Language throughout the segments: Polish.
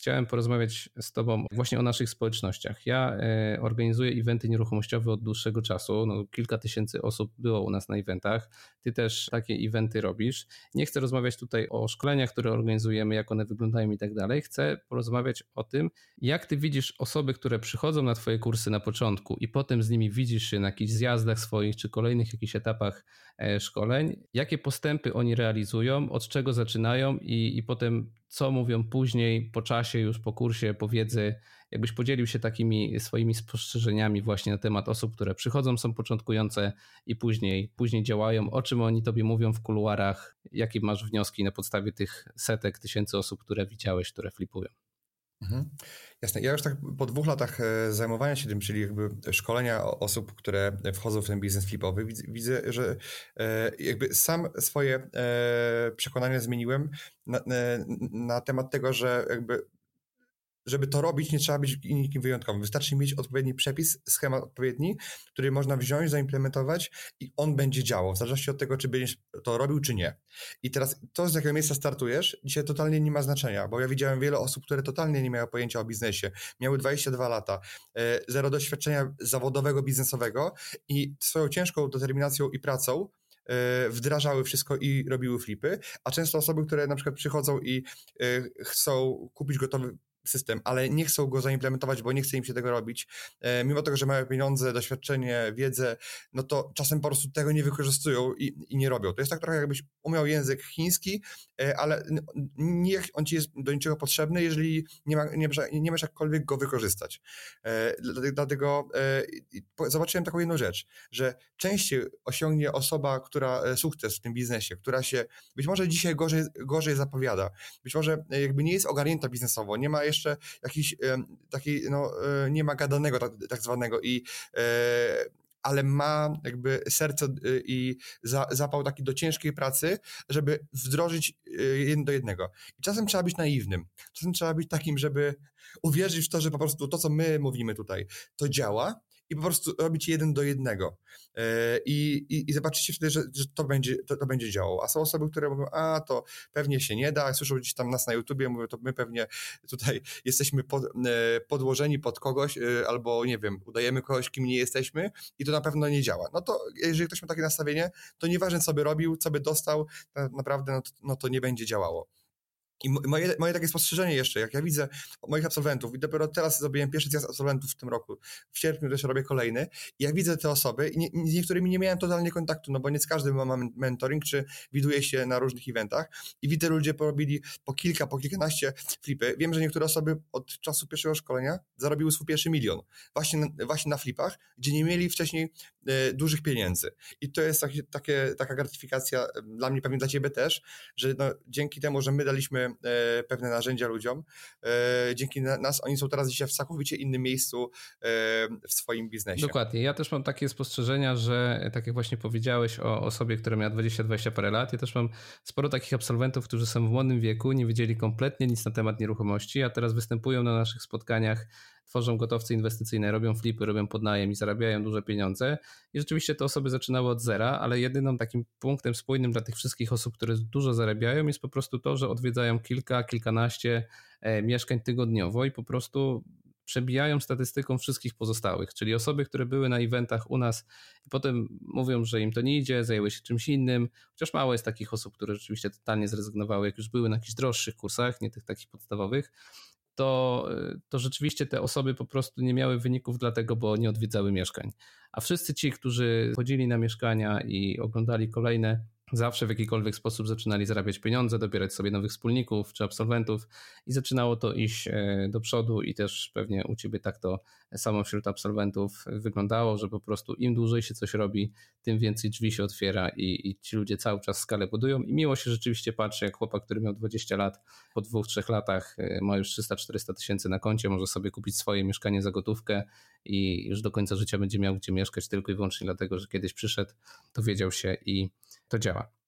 Chciałem porozmawiać z Tobą właśnie o naszych społecznościach. Ja e, organizuję eventy nieruchomościowe od dłuższego czasu. No, kilka tysięcy osób było u nas na eventach. Ty też takie eventy robisz. Nie chcę rozmawiać tutaj o szkoleniach, które organizujemy, jak one wyglądają i tak dalej. Chcę porozmawiać o tym, jak Ty widzisz osoby, które przychodzą na Twoje kursy na początku i potem z nimi widzisz się na jakichś zjazdach swoich czy kolejnych jakichś etapach e, szkoleń, jakie postępy oni realizują, od czego zaczynają i, i potem co mówią później, po czasie, już po kursie, po wiedzy, jakbyś podzielił się takimi swoimi spostrzeżeniami właśnie na temat osób, które przychodzą, są początkujące i później, później działają, o czym oni tobie mówią w kuluarach, jakie masz wnioski na podstawie tych setek, tysięcy osób, które widziałeś, które flipują. Mhm. Jasne. Ja już tak po dwóch latach e, zajmowania się tym, czyli jakby szkolenia osób, które wchodzą w ten biznes flipowy, widzę, że e, jakby sam swoje e, przekonania zmieniłem na, na temat tego, że jakby żeby to robić, nie trzeba być nikim wyjątkowym. Wystarczy mieć odpowiedni przepis, schemat odpowiedni, który można wziąć, zaimplementować i on będzie działał, w zależności od tego, czy będziesz to robił, czy nie. I teraz to, z jakiego miejsca startujesz, dzisiaj totalnie nie ma znaczenia, bo ja widziałem wiele osób, które totalnie nie miały pojęcia o biznesie. Miały 22 lata, e, zero doświadczenia zawodowego, biznesowego i swoją ciężką determinacją i pracą e, wdrażały wszystko i robiły flipy, a często osoby, które na przykład przychodzą i e, chcą kupić gotowy system, ale nie chcą go zaimplementować, bo nie chce im się tego robić. E, mimo tego, że mają pieniądze, doświadczenie, wiedzę, no to czasem po prostu tego nie wykorzystują i, i nie robią. To jest tak trochę jakbyś umiał język chiński, e, ale niech on ci jest do niczego potrzebny, jeżeli nie, ma, nie, nie masz jakkolwiek go wykorzystać. E, dlatego zobaczyłem taką jedną rzecz, że częściej osiągnie osoba, która sukces w tym biznesie, która się być może dzisiaj gorzej, gorzej zapowiada, być może jakby nie jest ogarnięta biznesowo, nie ma jeszcze jakiś taki, no, e, nie ma gadanego tak, tak zwanego i e, ale ma jakby serce e, i zapał taki do ciężkiej pracy, żeby wdrożyć jeden do jednego. I czasem trzeba być naiwnym. Czasem trzeba być takim, żeby uwierzyć w to, że po prostu to, co my mówimy tutaj, to działa i po prostu robić jeden do jednego. E, I, i, i zobaczycie wtedy, że, że to, będzie, to, to, będzie działało. A są osoby, które mówią, a to pewnie się nie da, słyszą gdzieś tam nas na YouTubie, mówią, to my pewnie tutaj jesteśmy pod, e, podłożeni pod kogoś, e, albo nie wiem, udajemy kogoś, kim nie jesteśmy i to na pewno nie działa. No to jeżeli ktoś ma takie nastawienie, to nieważne co by robił, co by dostał, naprawdę no to, no to nie będzie działało. I moje, moje takie spostrzeżenie jeszcze, jak ja widzę moich absolwentów, i dopiero teraz zrobiłem pierwszy zjazd absolwentów w tym roku, w sierpniu też robię kolejny, i jak widzę te osoby, i nie, z niektórymi nie miałem totalnie kontaktu, no bo nie z każdym mam mentoring, czy widuję się na różnych eventach, i widzę, ludzie porobili po kilka, po kilkanaście flipy. Wiem, że niektóre osoby od czasu pierwszego szkolenia zarobiły swój pierwszy milion, właśnie, właśnie na flipach, gdzie nie mieli wcześniej e, dużych pieniędzy. I to jest takie, takie, taka gratyfikacja dla mnie, pewnie dla ciebie też, że no, dzięki temu, że my daliśmy E, pewne narzędzia ludziom. E, dzięki nas oni są teraz dzisiaj w całkowicie innym miejscu e, w swoim biznesie. Dokładnie. Ja też mam takie spostrzeżenia, że tak jak właśnie powiedziałeś o osobie, która miała 20-20 parę lat, ja też mam sporo takich absolwentów, którzy są w młodym wieku, nie wiedzieli kompletnie nic na temat nieruchomości, a teraz występują na naszych spotkaniach tworzą gotowce inwestycyjne, robią flipy, robią podnajem i zarabiają duże pieniądze. I rzeczywiście te osoby zaczynały od zera, ale jedynym takim punktem spójnym dla tych wszystkich osób, które dużo zarabiają, jest po prostu to, że odwiedzają kilka, kilkanaście e, mieszkań tygodniowo i po prostu przebijają statystyką wszystkich pozostałych, czyli osoby, które były na eventach u nas i potem mówią, że im to nie idzie, zajęły się czymś innym, chociaż mało jest takich osób, które rzeczywiście totalnie zrezygnowały, jak już były na jakichś droższych kursach, nie tych takich podstawowych, to, to rzeczywiście te osoby po prostu nie miały wyników dlatego, bo nie odwiedzały mieszkań. A wszyscy ci, którzy chodzili na mieszkania i oglądali kolejne, zawsze w jakikolwiek sposób zaczynali zarabiać pieniądze, dobierać sobie nowych wspólników czy absolwentów i zaczynało to iść e, do przodu i też pewnie u ciebie tak to samo wśród absolwentów wyglądało, że po prostu im dłużej się coś robi, tym więcej drzwi się otwiera i, i ci ludzie cały czas skalę budują i miło się rzeczywiście patrzy, jak chłopak, który miał 20 lat, po dwóch, trzech latach y, ma już 300-400 tysięcy na koncie, może sobie kupić swoje mieszkanie za gotówkę i już do końca życia będzie miał gdzie mieszkać tylko i wyłącznie dlatego, że kiedyś przyszedł, dowiedział się i to działa.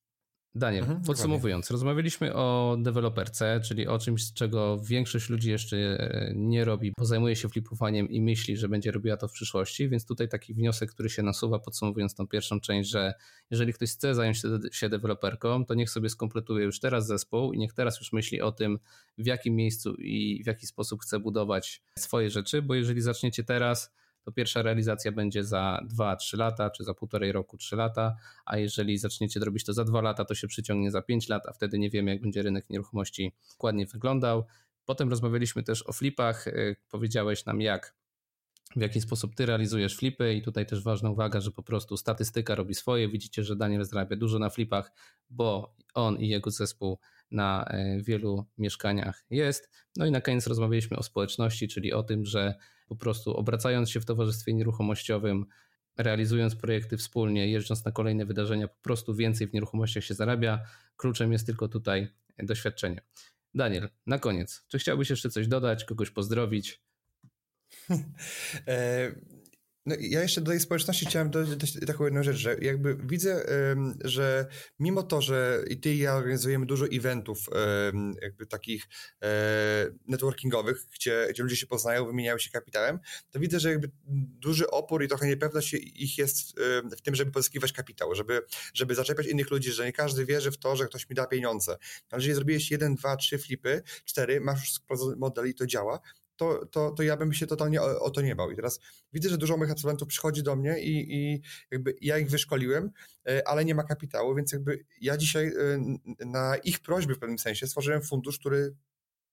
Daniel, mhm, podsumowując, dokładnie. rozmawialiśmy o deweloperce, czyli o czymś, czego większość ludzi jeszcze e, nie robi, bo zajmuje się flipowaniem i myśli, że będzie robiła to w przyszłości, więc tutaj taki wniosek, który się nasuwa, podsumowując tą pierwszą część, że jeżeli ktoś chce zająć się deweloperką, to niech sobie skompletuje już teraz zespół i niech teraz już myśli o tym, w jakim miejscu i w jaki sposób chce budować swoje rzeczy, bo jeżeli zaczniecie teraz, to pierwsza realizacja będzie za 2-3 lata, czy za półtorej roku 3 lata, a jeżeli zaczniecie robić to za 2 lata, to się przyciągnie za 5 lat, a wtedy nie wiemy, jak będzie rynek nieruchomości dokładnie wyglądał. Potem rozmawialiśmy też o flipach. Y, powiedziałeś nam, jak w jaki sposób ty realizujesz flipy i tutaj też ważna uwaga, że po prostu statystyka robi swoje. Widzicie, że Daniel zarabia dużo na flipach, bo on i jego zespół na e, wielu mieszkaniach jest. No i na koniec rozmawialiśmy o społeczności, czyli o tym, że po prostu obracając się w towarzystwie nieruchomościowym, realizując projekty wspólnie, jeżdżąc na kolejne wydarzenia, po prostu więcej w nieruchomościach się zarabia. Kluczem jest tylko tutaj doświadczenie. Daniel, na koniec, czy chciałbyś jeszcze coś dodać, kogoś pozdrowić? no, ja jeszcze do tej społeczności chciałem dodać taką jedną rzecz, że jakby widzę, że mimo to, że i ty i ja organizujemy dużo eventów jakby takich e, networkingowych, gdzie, gdzie ludzie się poznają, wymieniają się kapitałem, to widzę, że jakby duży opór i trochę niepewność ich jest w tym, żeby pozyskiwać kapitał, żeby, żeby zaczepiać innych ludzi, że nie każdy wierzy w to, że ktoś mi da pieniądze. Ale jeżeli zrobiłeś jeden, dwa, trzy flipy, cztery, masz już model i to działa, to, to, to ja bym się totalnie o, o, to nie bał. I teraz widzę, że dużo moich absolwentów przychodzi do mnie i, i jakby ja ich wyszkoliłem, e, ale nie ma kapitału, więc jakby ja dzisiaj e, na ich prośby w pewnym sensie stworzyłem fundusz, który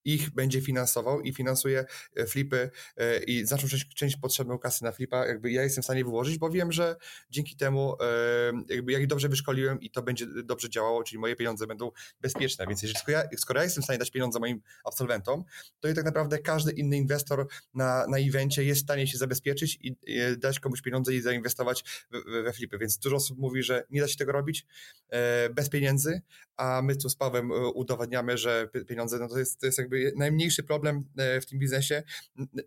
ich będzie finansował i finansuje e, flipy e, i znaczną część, część potrzebną kasy na flipa, jakby ja jestem w stanie wyłożyć, bo wiem, że dzięki temu e, jakby ja ich dobrze wyszkoliłem i to będzie dobrze działało, czyli moje pieniądze będą bezpieczne, więc jeżeli, skoro, ja, skoro ja jestem w stanie dać pieniądze moim absolwentom, to i tak naprawdę każdy inny inwestor na, na evencie jest w stanie się zabezpieczyć i dać komuś pieniądze i zainwestować we, we flipy, więc dużo osób mówi, że nie da się tego robić bez pieniędzy, a my tu z Pawłem udowadniamy, że pieniądze no to jest, to jest jakby najmniejszy problem e, w tym biznesie.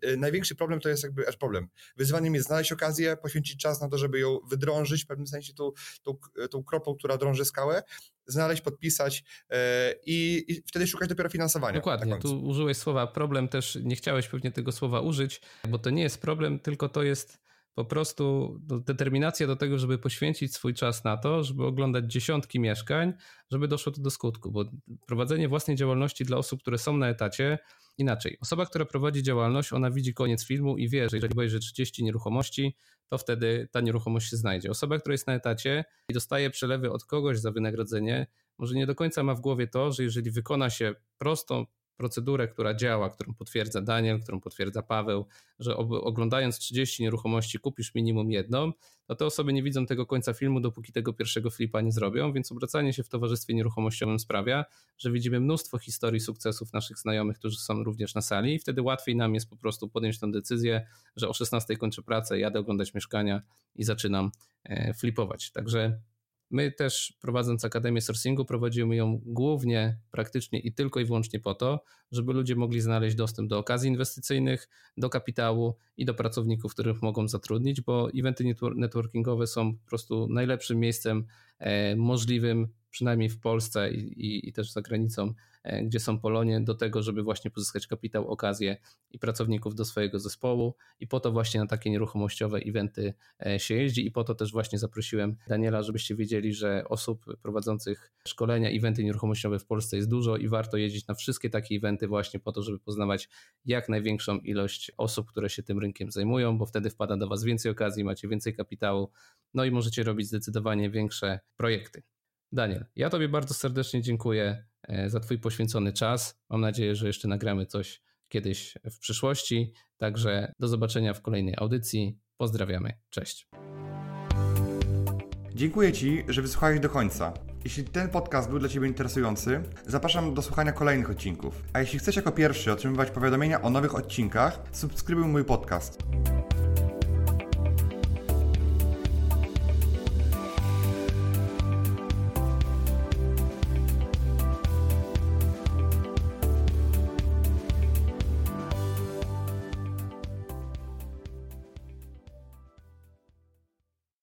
E, największy problem to jest jakby aż problem. Wyzwaniem jest znaleźć okazję, poświęcić czas na to, żeby ją wydrążyć w pewnym sensie tą, tą, tą kropą, która drąży skałę, znaleźć, podpisać e, i, i, wtedy szukać dopiero finansowania. Dokładnie, tu użyłeś słowa problem, też nie chciałeś pewnie tego słowa użyć, bo to nie jest problem, tylko to jest po prostu determinacja do tego, żeby poświęcić swój czas na to, żeby oglądać dziesiątki mieszkań, żeby doszło to do skutku, bo prowadzenie własnej działalności dla osób, które są na etacie, inaczej. Osoba, która prowadzi działalność, ona widzi koniec filmu i wie, że jeżeli obejrzy 30 nieruchomości, to wtedy ta nieruchomość się znajdzie. Osoba, która jest na etacie i dostaje przelewy od kogoś za wynagrodzenie, może nie do końca ma w głowie to, że jeżeli wykona się prostą, procedurę, która działa, którą potwierdza Daniel, którą potwierdza Paweł, że oglądając 30 nieruchomości kupisz minimum jedną, to te osoby nie widzą tego końca filmu, dopóki tego pierwszego flipa nie zrobią, więc obracanie się w towarzystwie nieruchomościowym sprawia, że widzimy mnóstwo historii sukcesów naszych znajomych, którzy są również na sali i wtedy łatwiej nam jest po prostu podjąć tę decyzję, że o 16 kończę pracę, jadę oglądać mieszkania i zaczynam e, flipować. Także My też prowadząc Akademię Sourcingu prowadzimy ją głównie, praktycznie i tylko i wyłącznie po to, żeby ludzie mogli znaleźć dostęp do okazji inwestycyjnych, do kapitału i do pracowników, których mogą zatrudnić, bo eventy networkingowe są po prostu najlepszym miejscem e, możliwym, przynajmniej w Polsce i, i, i też za granicą, gdzie są Polonie, do tego, żeby właśnie pozyskać kapitał, okazję i pracowników do swojego zespołu. I po to właśnie na takie nieruchomościowe eventy e, się jeździ. I po to też właśnie zaprosiłem Daniela, żebyście wiedzieli, że osób prowadzących szkolenia, eventy nieruchomościowe w Polsce jest dużo i warto jeździć na wszystkie takie eventy właśnie po to, żeby poznawać jak największą ilość osób, które się tym rynkiem zajmują, bo wtedy wpada do Was więcej okazji, macie więcej kapitału, no i możecie robić zdecydowanie większe projekty. Daniel, ja Tobie bardzo serdecznie dziękuję e, za Twój poświęcony czas. Mam nadzieję, że jeszcze nagramy coś kiedyś w przyszłości. Także do zobaczenia w kolejnej audycji. Pozdrawiamy. Cześć. Dziękuję Ci, że wysłuchałeś do końca. Jeśli ten podcast był dla Ciebie interesujący, zapraszam do słuchania kolejnych odcinków. A jeśli chcesz jako pierwszy otrzymywać powiadomienia o nowych odcinkach, subskrybuj mój podcast.